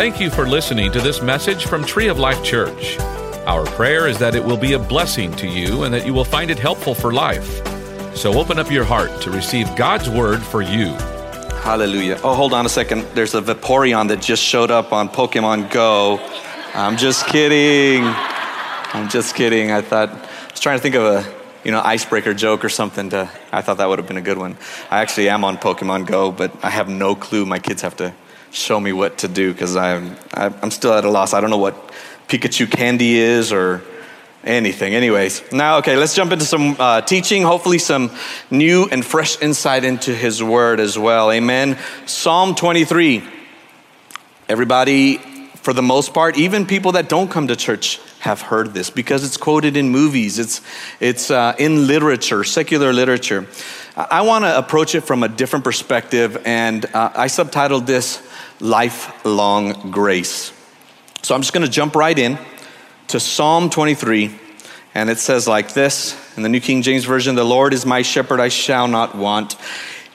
Thank you for listening to this message from Tree of Life Church. Our prayer is that it will be a blessing to you and that you will find it helpful for life. So open up your heart to receive God's word for you. Hallelujah. Oh, hold on a second. There's a Vaporeon that just showed up on Pokemon Go. I'm just kidding. I'm just kidding. I thought, I was trying to think of a, you know, icebreaker joke or something to, I thought that would have been a good one. I actually am on Pokemon Go, but I have no clue. My kids have to show me what to do because I'm, I'm still at a loss. I don't know what Pikachu candy is or anything. Anyways, now, okay, let's jump into some uh, teaching, hopefully, some new and fresh insight into His Word as well. Amen. Psalm 23. Everybody, for the most part, even people that don't come to church have heard this because it's quoted in movies, it's, it's uh, in literature, secular literature. I want to approach it from a different perspective, and uh, I subtitled this Lifelong Grace. So I'm just going to jump right in to Psalm 23, and it says like this in the New King James Version The Lord is my shepherd, I shall not want.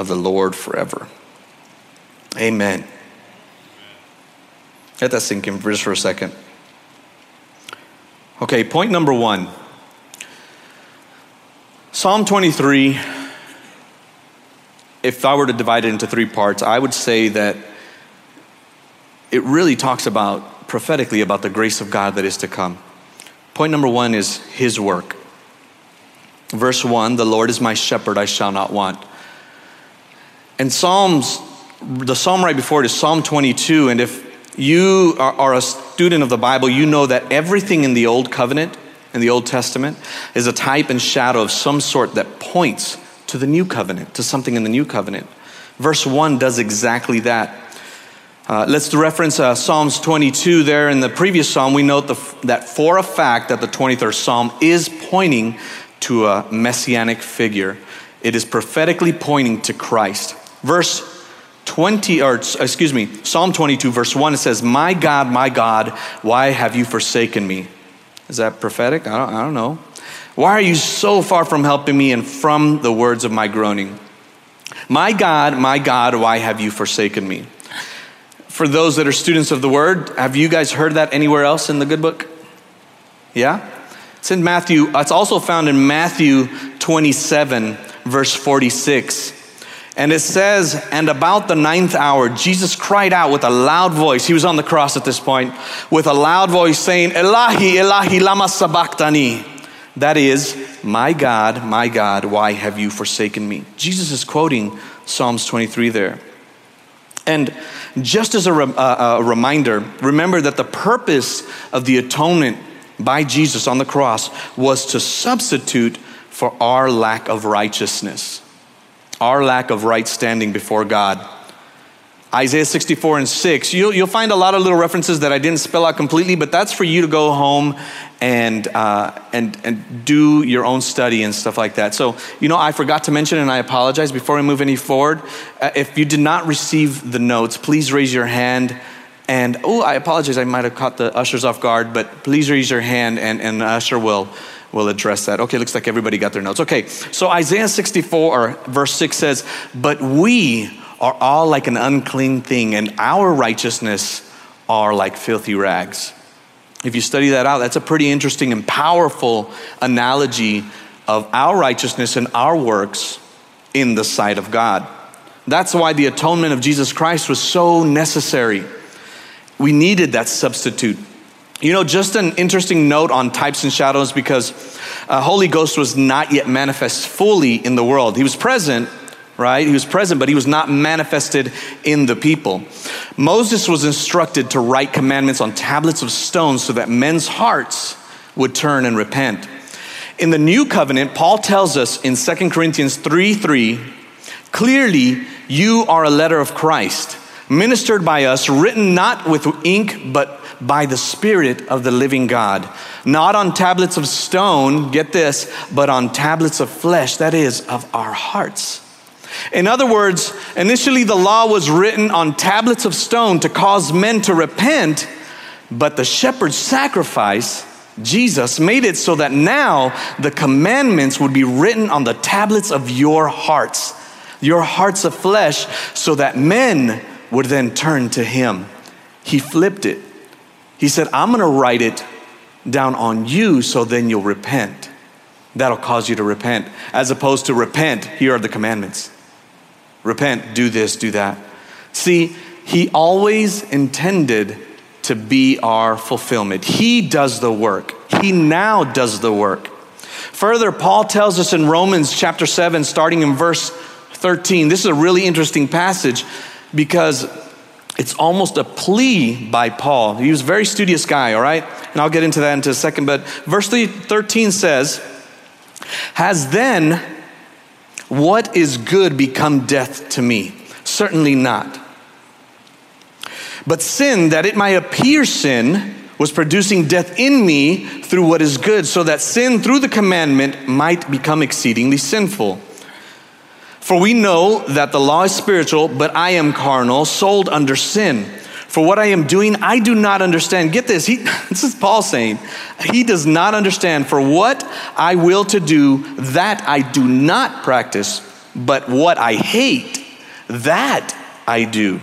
of the Lord forever. Amen. Let that sink in just for a second. Okay, point number one Psalm 23, if I were to divide it into three parts, I would say that it really talks about prophetically about the grace of God that is to come. Point number one is his work. Verse one, the Lord is my shepherd, I shall not want. And Psalms, the psalm right before it is Psalm 22. And if you are, a student of the Bible, you know that everything in the Old Covenant, in the Old Testament, is a type and shadow of some sort that points to the New Covenant, to something in the New Covenant. Verse 1 does exactly that. Uh, let's reference uh, Psalms 22 there. In the previous psalm, we note the, that for a fact that the 23rd psalm is pointing to a messianic figure. It is prophetically pointing to Christ. Verse 20, or excuse me, Psalm 22, verse 1, it says, My God, my God, why have you forsaken me? Is that prophetic? I don't, I don't know. Why are you so far from helping me and from the words of my groaning? My God, my God, why have you forsaken me? for those that are students of the word, have you guys heard that anywhere else in the good book? Yeah? It's in Matthew, it's also found in Matthew 27, verse 46. And it says, And about the ninth hour, Jesus cried out with a loud voice. He was on the cross at this point, with a loud voice saying, Elahi, Elahi, lama sabachthani. That is, My God, my God, why have you forsaken me? Jesus is quoting Psalms 23 there. And just as a, re- uh, a, reminder, remember that the purpose of the atonement by Jesus on the cross was to substitute for our lack of righteousness, our lack of right standing before God. Isaiah 64 and 6. You'll, you'll find a lot of little references that I didn't spell out completely, but that's for you to go home and, uh, and, and do your own study and stuff like that. So, you know, I forgot to mention, and I apologize before we move any forward. Uh, if you did not receive the notes, please raise your hand. And, oh, I apologize, I might have caught the ushers off guard, but please raise your hand and, and the usher will, will address that. Okay, looks like everybody got their notes. Okay, so Isaiah 64, verse 6 says, But we are all like an unclean thing, and our righteousness are like filthy rags. If you study that out, that's a pretty interesting and powerful analogy of our righteousness and our works in the sight of God. That's why the atonement of Jesus Christ was so necessary. We needed that substitute. You know, just an interesting note on types and shadows because uh, Holy Ghost was not yet manifest fully in the world. He was present, right? He was present, but he was not manifested in the people. Moses was instructed to write commandments on tablets of stone so that men's hearts would turn and repent. In the new covenant, Paul tells us in 2 Corinthians 3 3, clearly you are a letter of Christ, ministered by us, written not with ink, but by the Spirit of the living God. Not on tablets of stone, get this, but on tablets of flesh, that is, of our hearts. In other words, initially the law was written on tablets of stone to cause men to repent, but the shepherd's sacrifice, Jesus, made it so that now the commandments would be written on the tablets of your hearts, your hearts of flesh, so that men would then turn to him. He flipped it. He said, I'm going to write it down on you so then you'll repent. That'll cause you to repent. As opposed to repent, here are the commandments. Repent, do this, do that. See, he always intended to be our fulfillment. He does the work. He now does the work. Further, Paul tells us in Romans chapter 7, starting in verse 13. This is a really interesting passage because it's almost a plea by Paul. He was a very studious guy, all right? And I'll get into that in a second. But verse 13 says, Has then what is good become death to me? Certainly not. But sin, that it might appear sin, was producing death in me through what is good, so that sin through the commandment might become exceedingly sinful. For we know that the law is spiritual, but I am carnal, sold under sin. For what I am doing, I do not understand. Get this, he, this is Paul saying, he does not understand. For what I will to do, that I do not practice, but what I hate, that I do.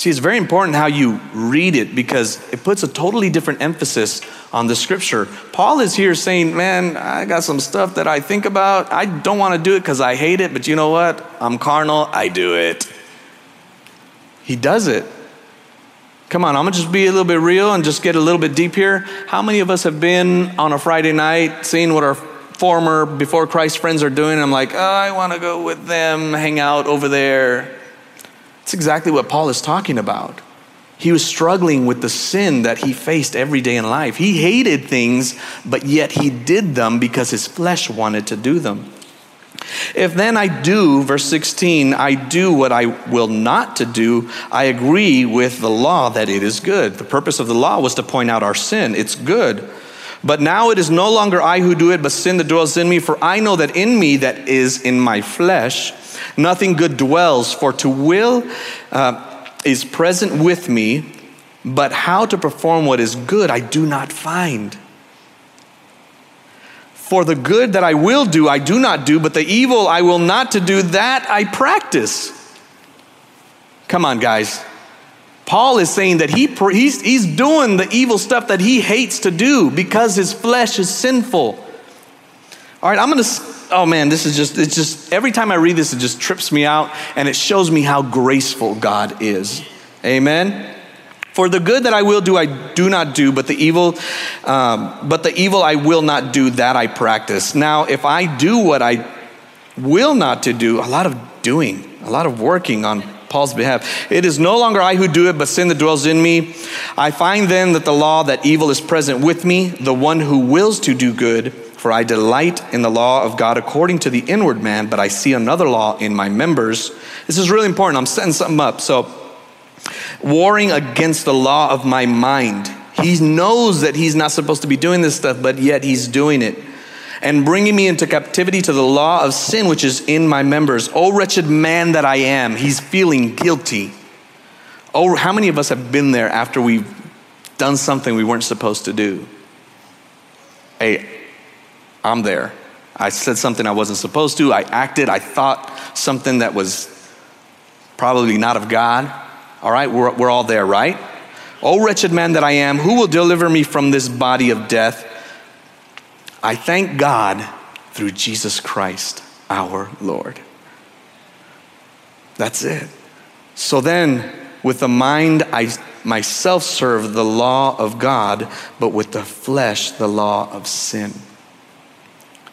See, it's very important how you read it because it puts a totally different emphasis on the scripture. Paul is here saying, Man, I got some stuff that I think about. I don't want to do it because I hate it, but you know what? I'm carnal, I do it. He does it. Come on, I'm gonna just be a little bit real and just get a little bit deep here. How many of us have been on a Friday night seeing what our former before Christ friends are doing? I'm like, oh, I wanna go with them, hang out over there. It's exactly what Paul is talking about. He was struggling with the sin that he faced every day in life. He hated things, but yet he did them because his flesh wanted to do them. If then I do, verse 16, I do what I will not to do, I agree with the law that it is good. The purpose of the law was to point out our sin. It's good. But now it is no longer I who do it, but sin that dwells in me. For I know that in me, that is in my flesh, Nothing good dwells, for to will uh, is present with me, but how to perform what is good I do not find. For the good that I will do, I do not do, but the evil I will not to do, that I practice. Come on, guys. Paul is saying that he, he's, he's doing the evil stuff that he hates to do because his flesh is sinful. All right, I'm going to oh man, this is just, it's just, every time I read this, it just trips me out and it shows me how graceful God is. Amen. For the good that I will do, I do not do, but the evil, um, but the evil I will not do, that I practice. Now, if I do what I will not to do, a lot of doing, a lot of working on Paul's behalf. It is no longer I who do it, but sin that dwells in me. I find then that the law that evil is present with me, the one who wills to do good for I delight in the law of God according to the inward man, but I see another law in my members. This is really important. I'm setting something up. So, warring against the law of my mind. He knows that he's not supposed to be doing this stuff, but yet he's doing it. And bringing me into captivity to the law of sin which is in my members. Oh, wretched man that I am. He's feeling guilty. Oh, how many of us have been there after we've done something we weren't supposed to do? Hey, I'm there. I said something I wasn't supposed to. I acted. I thought something that was probably not of God. All right, we're, we're all there, right? O wretched man that I am, who will deliver me from this body of death? I thank God through Jesus Christ, our Lord. That's it. So then, with the mind, I myself serve the law of God, but with the flesh, the law of sin.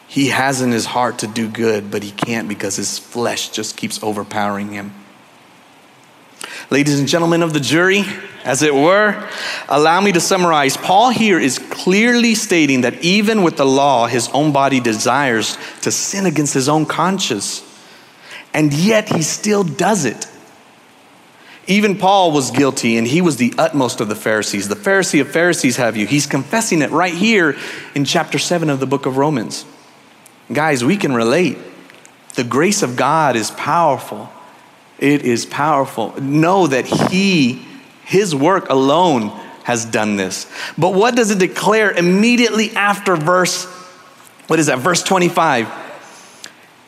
He has in his heart to do good, but he can't because his flesh just keeps overpowering him. Ladies and gentlemen of the jury, as it were, allow me to summarize. Paul here is clearly stating that even with the law, his own body desires to sin against his own conscience, and yet he still does it. Even Paul was guilty, and he was the utmost of the Pharisees. The Pharisee of Pharisees have you. He's confessing it right here in chapter 7 of the book of Romans. Guys, we can relate. The grace of God is powerful. It is powerful. Know that He, His work alone, has done this. But what does it declare immediately after verse, what is that, verse 25?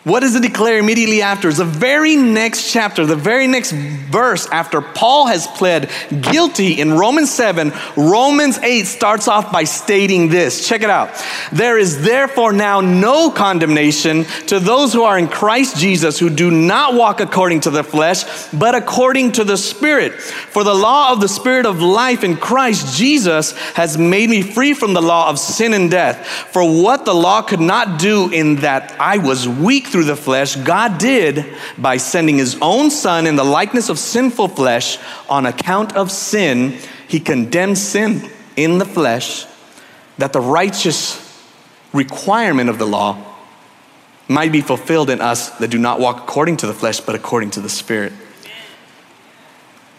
What does it declare immediately after? It's the very next chapter, the very next verse after Paul has pled guilty in Romans 7. Romans 8 starts off by stating this. Check it out. There is therefore now no condemnation to those who are in Christ Jesus who do not walk according to the flesh, but according to the Spirit. For the law of the Spirit of life in Christ Jesus has made me free from the law of sin and death. For what the law could not do in that I was weak through the flesh, God did by sending his own son in the likeness of sinful flesh on account of sin. He condemned sin in the flesh that the righteous requirement of the law might be fulfilled in us that do not walk according to the flesh, but according to the Spirit.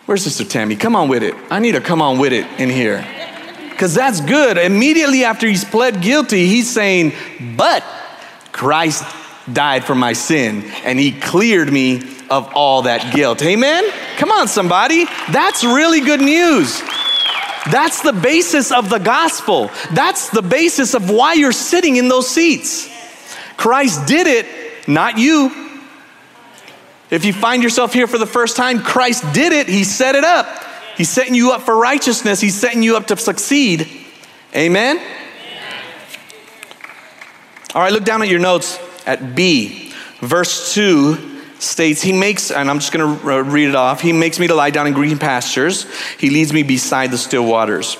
Where's Sister Tammy? Come on with it. I need to come on with it in here. Because that's good. Immediately after he's pled guilty, he's saying, But Christ died for my sin and he cleared me of all that guilt. Amen? Come on, somebody. That's really good news. That's the basis of the gospel. That's the basis of why you're sitting in those seats. Christ did it, not you. If you find yourself here for the first time, Christ did it. He set it up. He's setting you up for righteousness, He's setting you up to succeed. Amen? All right, look down at your notes at B. Verse 2 states, He makes, and I'm just going to uh, read it off, He makes me to lie down in green pastures, He leads me beside the still waters.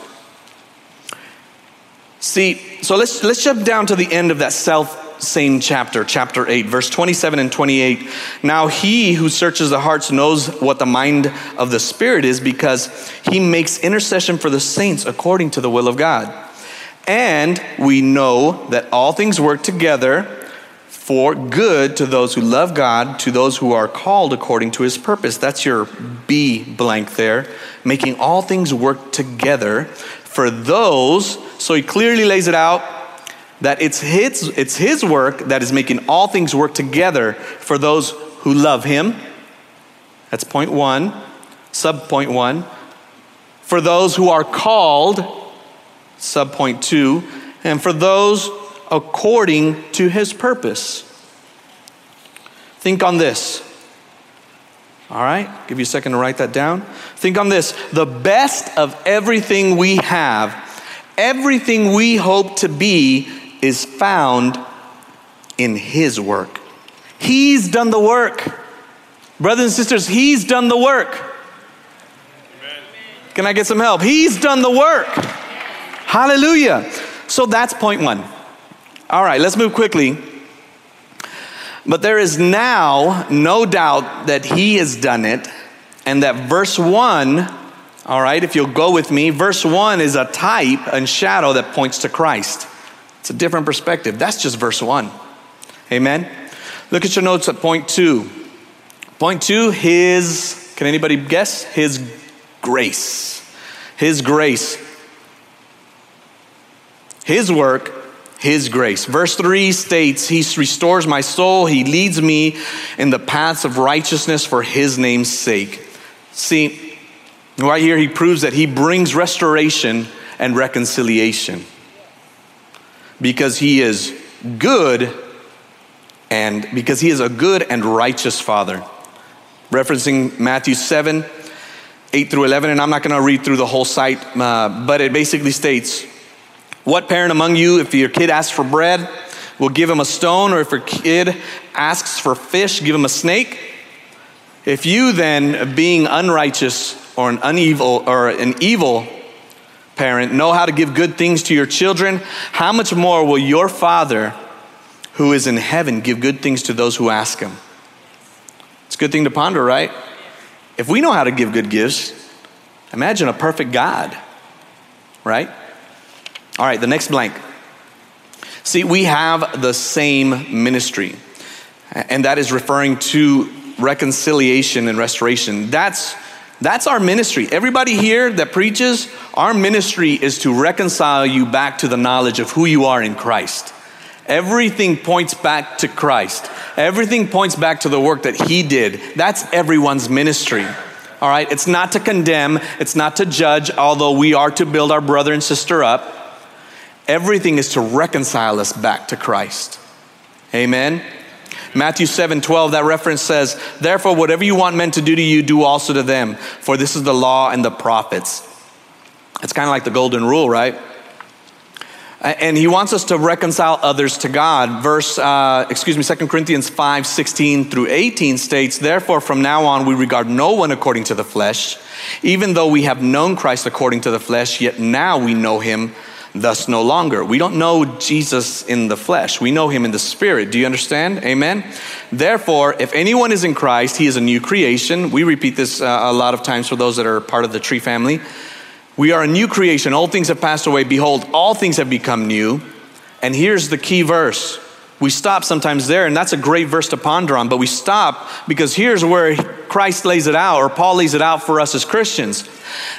See, so let's, let's jump down to the end of that self same chapter, chapter 8, verse 27 and 28. Now, he who searches the hearts knows what the mind of the Spirit is because he makes intercession for the saints according to the will of God. And we know that all things work together for good to those who love God, to those who are called according to his purpose. That's your B blank there, making all things work together for those. So he clearly lays it out that it's his, it's his work that is making all things work together for those who love him. That's point one. Sub point one. For those who are called, sub point two. And for those according to his purpose. Think on this. All right, give you a second to write that down. Think on this. The best of everything we have, everything we hope to be, is found in His work. He's done the work. Brothers and sisters, He's done the work. Can I get some help? He's done the work. Hallelujah. So that's point one. All right, let's move quickly. But there is now no doubt that he has done it, and that verse 1, all right, if you'll go with me, verse 1 is a type and shadow that points to Christ. It's a different perspective. That's just verse 1. Amen. Look at your notes at point 2. Point 2, his, can anybody guess? His grace. His grace. His work his grace. Verse 3 states, He restores my soul, He leads me in the paths of righteousness for His name's sake. See, right here, He proves that He brings restoration and reconciliation because He is good and because He is a good and righteous Father. Referencing Matthew 7 8 through 11, and I'm not going to read through the whole site, uh, but it basically states, what parent among you, if your kid asks for bread, will give him a stone, or if your kid asks for fish, give him a snake? If you then, being unrighteous or an unevil or an evil parent, know how to give good things to your children, how much more will your Father who is in heaven give good things to those who ask him? It's a good thing to ponder, right? If we know how to give good gifts, imagine a perfect God, right? All right, the next blank. See, we have the same ministry, and that is referring to reconciliation and restoration. That's That's our ministry. Everybody here that preaches, our ministry is to reconcile you back to the knowledge of who you are in Christ. Everything points back to Christ. Everything points back to the work that He did. That's everyone's ministry. All right? It's not to condemn, it's not to judge, although we are to build our brother and sister up. Everything is to reconcile us back to Christ. Amen. Matthew 7 12, that reference says, Therefore, whatever you want men to do to you, do also to them, for this is the law and the prophets. It's kind of like the golden rule, right? And he wants us to reconcile others to God. Verse, uh, excuse me, 2 Corinthians 5 16 through 18 states, Therefore, from now on, we regard no one according to the flesh. Even though we have known Christ according to the flesh, yet now we know him thus no longer. We don't know Jesus in the flesh, we know him in the spirit. Do you understand? Amen. Therefore, if anyone is in Christ, he is a new creation. We repeat this uh, a lot of times for those that are part of the tree family. We are a new creation. All things have passed away. Behold, all things have become new. And here's the key verse. We stop sometimes there, and that's a great verse to ponder on, but we stop because here's where Christ lays it out, or Paul lays it out for us as Christians.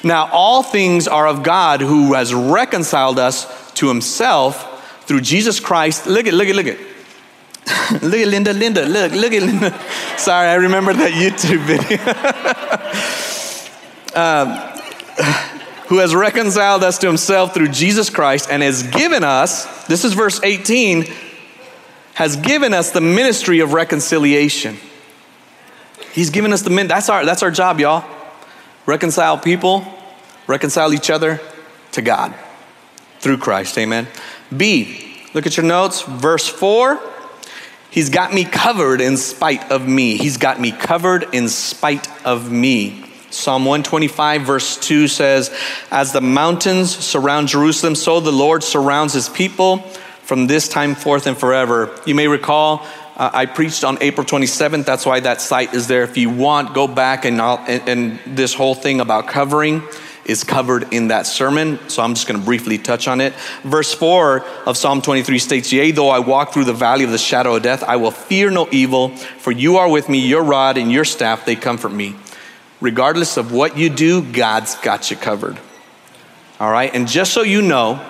Now, all things are of God who has reconciled us to himself through Jesus Christ. Look at, look at, look at. look at Linda, Linda, look, look at Linda. Sorry, I remember that YouTube video. um, who has reconciled us to himself through Jesus Christ and has given us, this is verse 18, has given us the ministry of reconciliation. He's given us the min, that's our that's our job, y'all. Reconcile people, reconcile each other to God through Christ. Amen. B, look at your notes, verse 4. He's got me covered in spite of me. He's got me covered in spite of me. Psalm 125, verse 2 says, As the mountains surround Jerusalem, so the Lord surrounds his people from this time forth and forever. You may recall uh, I preached on April 27th. That's why that site is there. If you want, go back and, and, and this whole thing about covering is covered in that sermon. So I'm just going to briefly touch on it. Verse 4 of Psalm 23 states, Yea, though I walk through the valley of the shadow of death, I will fear no evil, for you are with me, your rod and your staff, they comfort me. Regardless of what you do, God's got you covered. All right? And just so you know,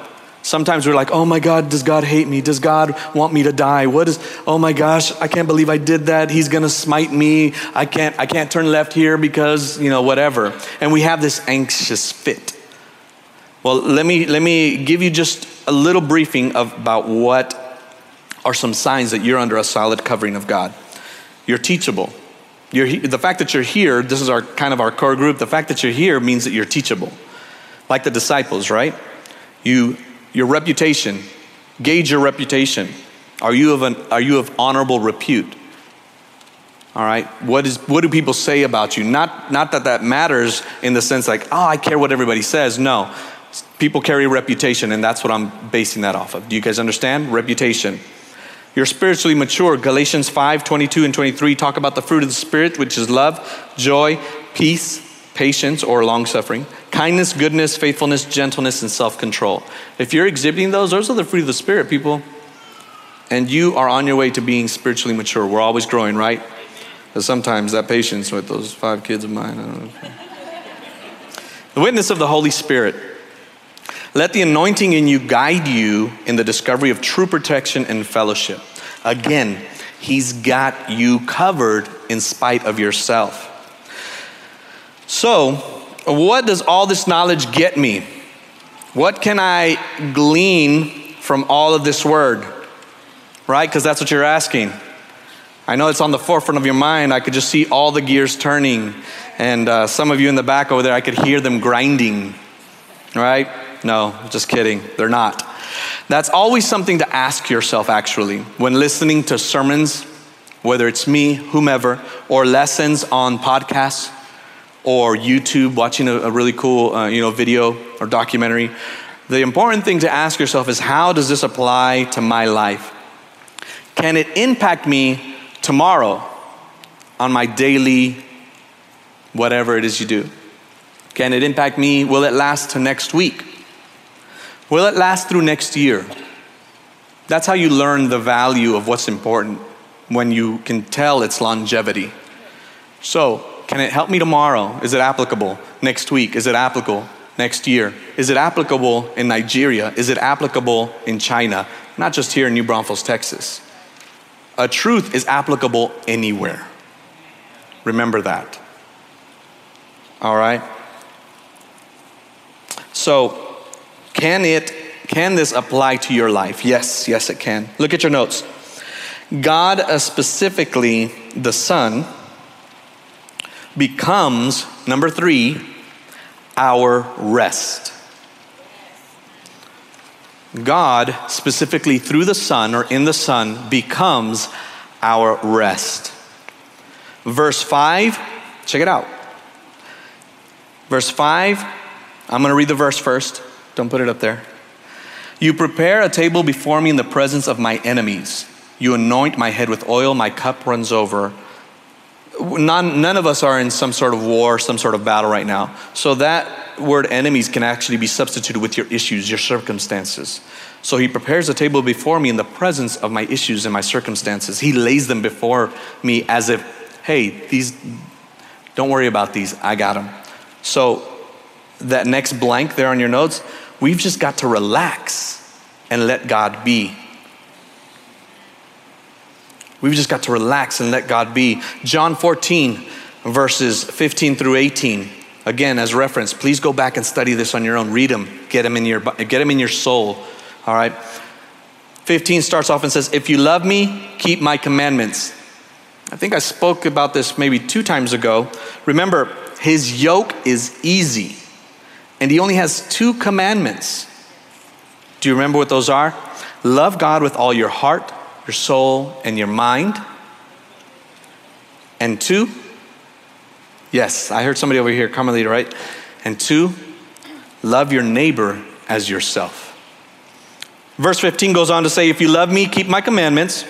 Sometimes we're like, oh my God, does God hate me? Does God want me to die? What is, oh my gosh, I can't believe I did that. He's gonna smite me. I can't, I can't turn left here because, you know, whatever. And we have this anxious fit. Well, let me, let me give you just a little briefing of, about what are some signs that you're under a solid covering of God. You're teachable. You're, the fact that you're here, this is our kind of our core group, the fact that you're here means that you're teachable. Like the disciples, right? You your reputation. Gauge your reputation. Are you of, an, are you of honorable repute? All right. What, is, what do people say about you? Not, not that that matters in the sense like, oh, I care what everybody says. No. People carry reputation, and that's what I'm basing that off of. Do you guys understand? Reputation. You're spiritually mature. Galatians 5 22 and 23 talk about the fruit of the Spirit, which is love, joy, peace, patience, or long suffering, kindness, goodness, faithfulness, gentleness, and self control. If you're exhibiting those, those are the fruit of the Spirit, people. And you are on your way to being spiritually mature. We're always growing, right? But sometimes that patience with those five kids of mine, I don't know. The witness of the Holy Spirit. Let the anointing in you guide you in the discovery of true protection and fellowship. Again, He's got you covered in spite of yourself. So, what does all this knowledge get me? What can I glean from all of this word? Right? Because that's what you're asking. I know it's on the forefront of your mind. I could just see all the gears turning. And uh, some of you in the back over there, I could hear them grinding. Right? No, just kidding. They're not. That's always something to ask yourself, actually, when listening to sermons, whether it's me, whomever, or lessons on podcasts or YouTube, watching a, a really cool uh, you know, video or documentary, the important thing to ask yourself is how does this apply to my life? Can it impact me tomorrow on my daily whatever it is you do? Can it impact me? Will it last to next week? Will it last through next year? That's how you learn the value of what's important when you can tell its longevity. So, Can it help me tomorrow? Is it applicable? Next week? Is it applicable? Next year? Is it applicable in Nigeria? Is it applicable in China? Not just here in New Braunfels, Texas. A truth is applicable anywhere. Remember that. All right? So, can it can this apply to your life? Yes, yes it can. Look at your notes. God, uh, specifically the Son, becomes, number three, our rest. God, specifically through the Son or in the Son, becomes our rest. Verse 5, check it out. Verse 5, I'm going to read the verse first. Don't put it up there. You prepare a table before me in the presence of my enemies. You anoint my head with oil, my cup runs over. None, none of us are in some sort of war, some sort of battle right now. So that word enemies can actually be substituted with your issues, your circumstances. So he prepares a table before me in the presence of my issues and my circumstances. He lays them before me as if, hey, these, don't worry about these, I got them. So that next blank there on your notes, we've just got to relax and let God be. We've just got to relax and let God be. John 14, verses 15 through 18. Again, as reference, please go back and study this on your own. Read them, get them in your, get them in your soul. All right. 15 starts off and says, If you love me, keep my commandments. I think I spoke about this maybe two times ago. Remember, his yoke is easy, and he only has two commandments. Do you remember what those are? Love God with all your heart, your soul, and your mind. And two, yes, I heard somebody over here, Carmelita, right? And two, love your neighbor as yourself. Verse 15 goes on to say, If you love me, keep my commandments.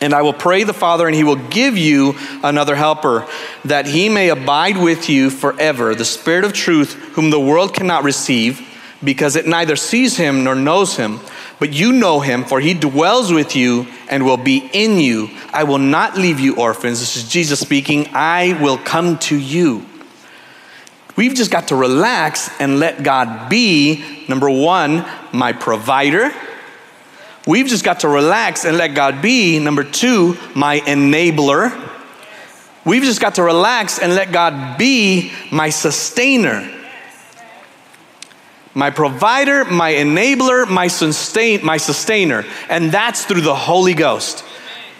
And I will pray the Father, and he will give you another helper, that he may abide with you forever, the Spirit of truth, whom the world cannot receive, because it neither sees him nor knows him but you know him, for he dwells with you and will be in you. I will not leave you orphans. This is Jesus speaking. I will come to you. We've just got to relax and let God be, number one, my provider. We've just got to relax and let God be, number two, my enabler. We've just got to relax and let God be my sustainer my provider, my enabler, my sustain, my sustainer, and that's through the Holy Ghost.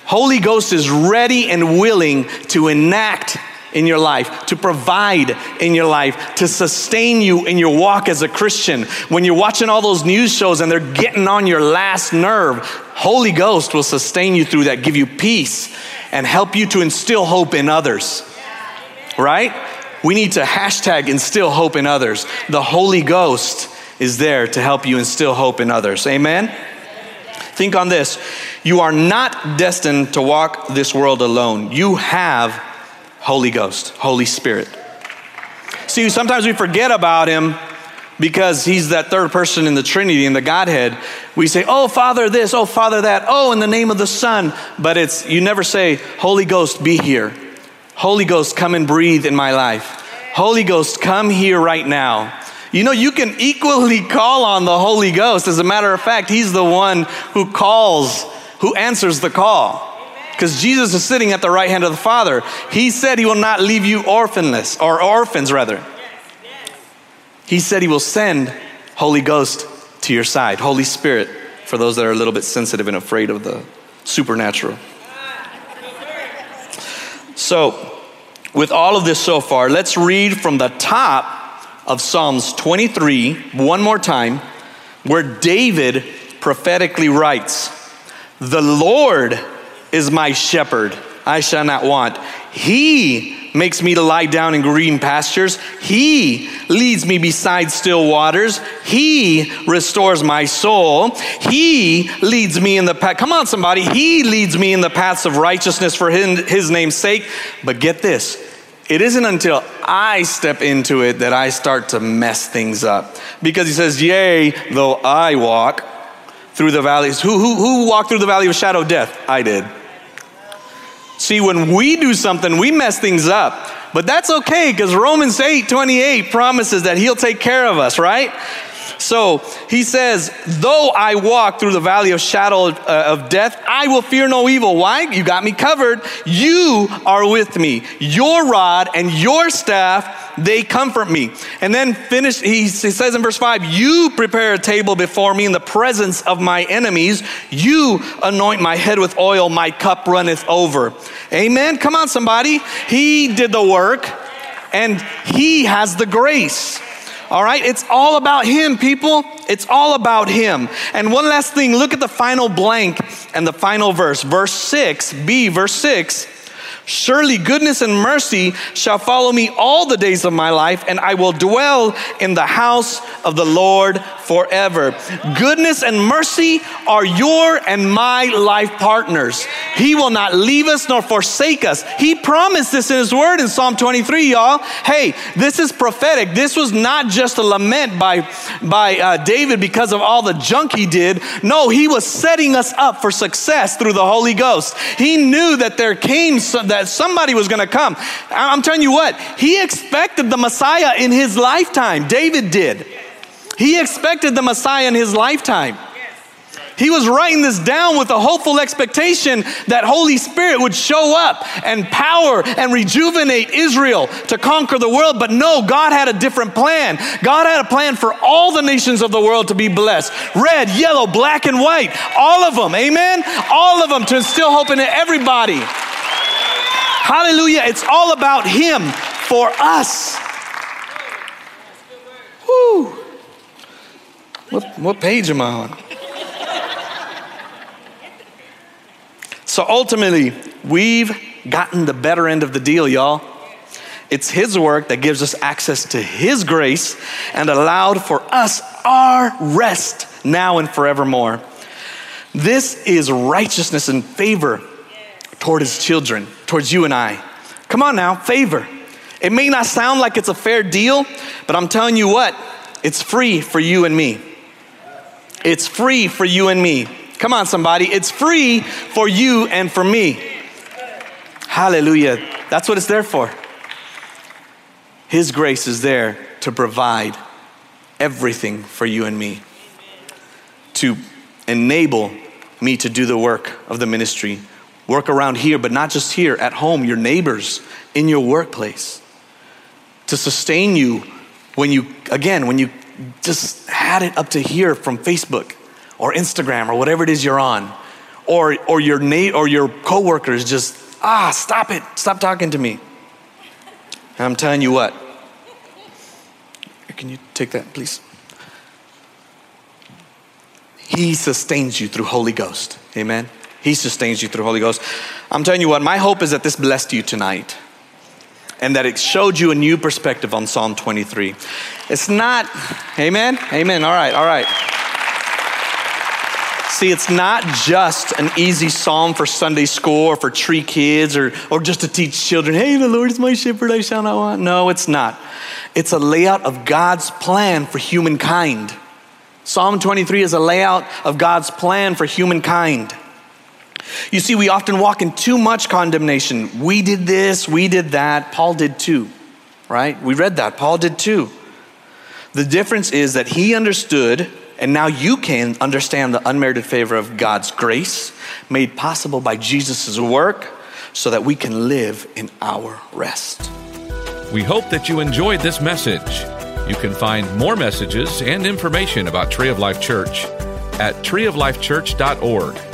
Holy Ghost is ready and willing to enact in your life, to provide in your life, to sustain you in your walk as a Christian. When you're watching all those news shows and they're getting on your last nerve, Holy Ghost will sustain you through that, give you peace, and help you to instill hope in others. Right? We need to hashtag instill hope in others. The Holy Ghost is there to help you instill hope in others. Amen? Think on this. You are not destined to walk this world alone. You have Holy Ghost, Holy Spirit. See, sometimes we forget about Him because He's that third person in the Trinity, in the Godhead. We say, Oh, Father, this, oh, Father, that, oh, in the name of the Son. But it's, you never say, Holy Ghost, be here. Holy Ghost, come and breathe in my life. Holy Ghost, come here right now. You know, you can equally call on the Holy Ghost. As a matter of fact, He's the one who calls, who answers the call. Because Jesus is sitting at the right hand of the Father. He said He will not leave you orphanless, or orphans rather. He said He will send Holy Ghost to your side, Holy Spirit, for those that are a little bit sensitive and afraid of the supernatural. So, with all of this so far, let's read from the top of Psalms 23 one more time, where David prophetically writes, The Lord is my shepherd, I shall not want. He makes me to lie down in green pastures. He leads me beside still waters. He restores my soul. He leads me in the path. Come on, somebody. He leads me in the paths of righteousness for his, his name's sake. But get this it isn't until I step into it that I start to mess things up. Because he says, Yea, though I walk through the valleys. Who, who, who walked through the valley of shadow of death? I did. See, when we do something, we mess things up. But that's okay because Romans 8 28 promises that He'll take care of us, right? So he says, Though I walk through the valley of shadow of, uh, of death, I will fear no evil. Why? You got me covered. You are with me. Your rod and your staff, they comfort me. And then finish, he says in verse 5, You prepare a table before me in the presence of my enemies. You anoint my head with oil, my cup runneth over. Amen. Come on, somebody. He did the work and he has the grace. All right? It's all about Him, people. It's all about Him. And one last thing look at the final blank and the final verse. Verse 6, B, verse 6 Surely goodness and mercy shall follow me all the days of my life, and I will dwell in the house of the Lord forever. Goodness and mercy are your and my life partners. He will not leave us nor forsake us. He promised this in His word in Psalm 23, y'all. Hey, this is prophetic. This was not just a lament by, by uh, David because of all the junk he did. No, he was setting us up for success through the Holy Ghost. He knew that there came some, that somebody was going to come. I'm telling you what, he expected the Messiah in his lifetime. David did. He expected the Messiah in his lifetime. He was writing this down with a hopeful expectation that Holy Spirit would show up and power and rejuvenate Israel to conquer the world. But no, God had a different plan. God had a plan for all the nations of the world to be blessed red, yellow, black, and white. All of them. Amen? All of them to instill hope in everybody. Hallelujah. It's all about Him for us. Woo. What, what page am I on? So ultimately, we've gotten the better end of the deal, y'all. It's His work that gives us access to His grace and allowed for us our rest now and forevermore. This is righteousness and favor toward his children, towards you and I. Come on now, favor. It may not sound like it's a fair deal, but I'm telling you what, it's free for you and me. It's free for you and me. Come on, somebody. It's free for you and for me. Hallelujah. That's what it's there for. His grace is there to provide everything for you and me, to enable me to do the work of the ministry Work around here, but not just here, at home, your neighbors, in your workplace. To sustain you when you, again, when you just had it up to here from Facebook or Instagram or whatever it is you're on. Or, or your na- or your coworkers just, ah, stop it, stop talking to me. And I'm telling you what. Can you take that, please? He sustains you through Holy Ghost. Amen. He sustains you through Holy Ghost. I'm telling you what, my hope is that this blessed you tonight and that it showed you a new perspective on Psalm 23. It's not, amen? Amen. All right, all right. See, it's not just an easy psalm for Sunday school or for tree kids or, or just to teach children, hey, the Lord is my shepherd, I shall not want. No, it's not. It's a layout of God's plan for humankind. Psalm 23 is a layout of God's plan for humankind. You see, we often walk in too much condemnation. We did this, we did that. Paul did too, right? We read that. Paul did too. The difference is that he understood, and now you can understand the unmerited favor of God's grace made possible by Jesus' work so that we can live in our rest. We hope that you enjoyed this message. You can find more messages and information about Tree of Life Church at treeoflifechurch.org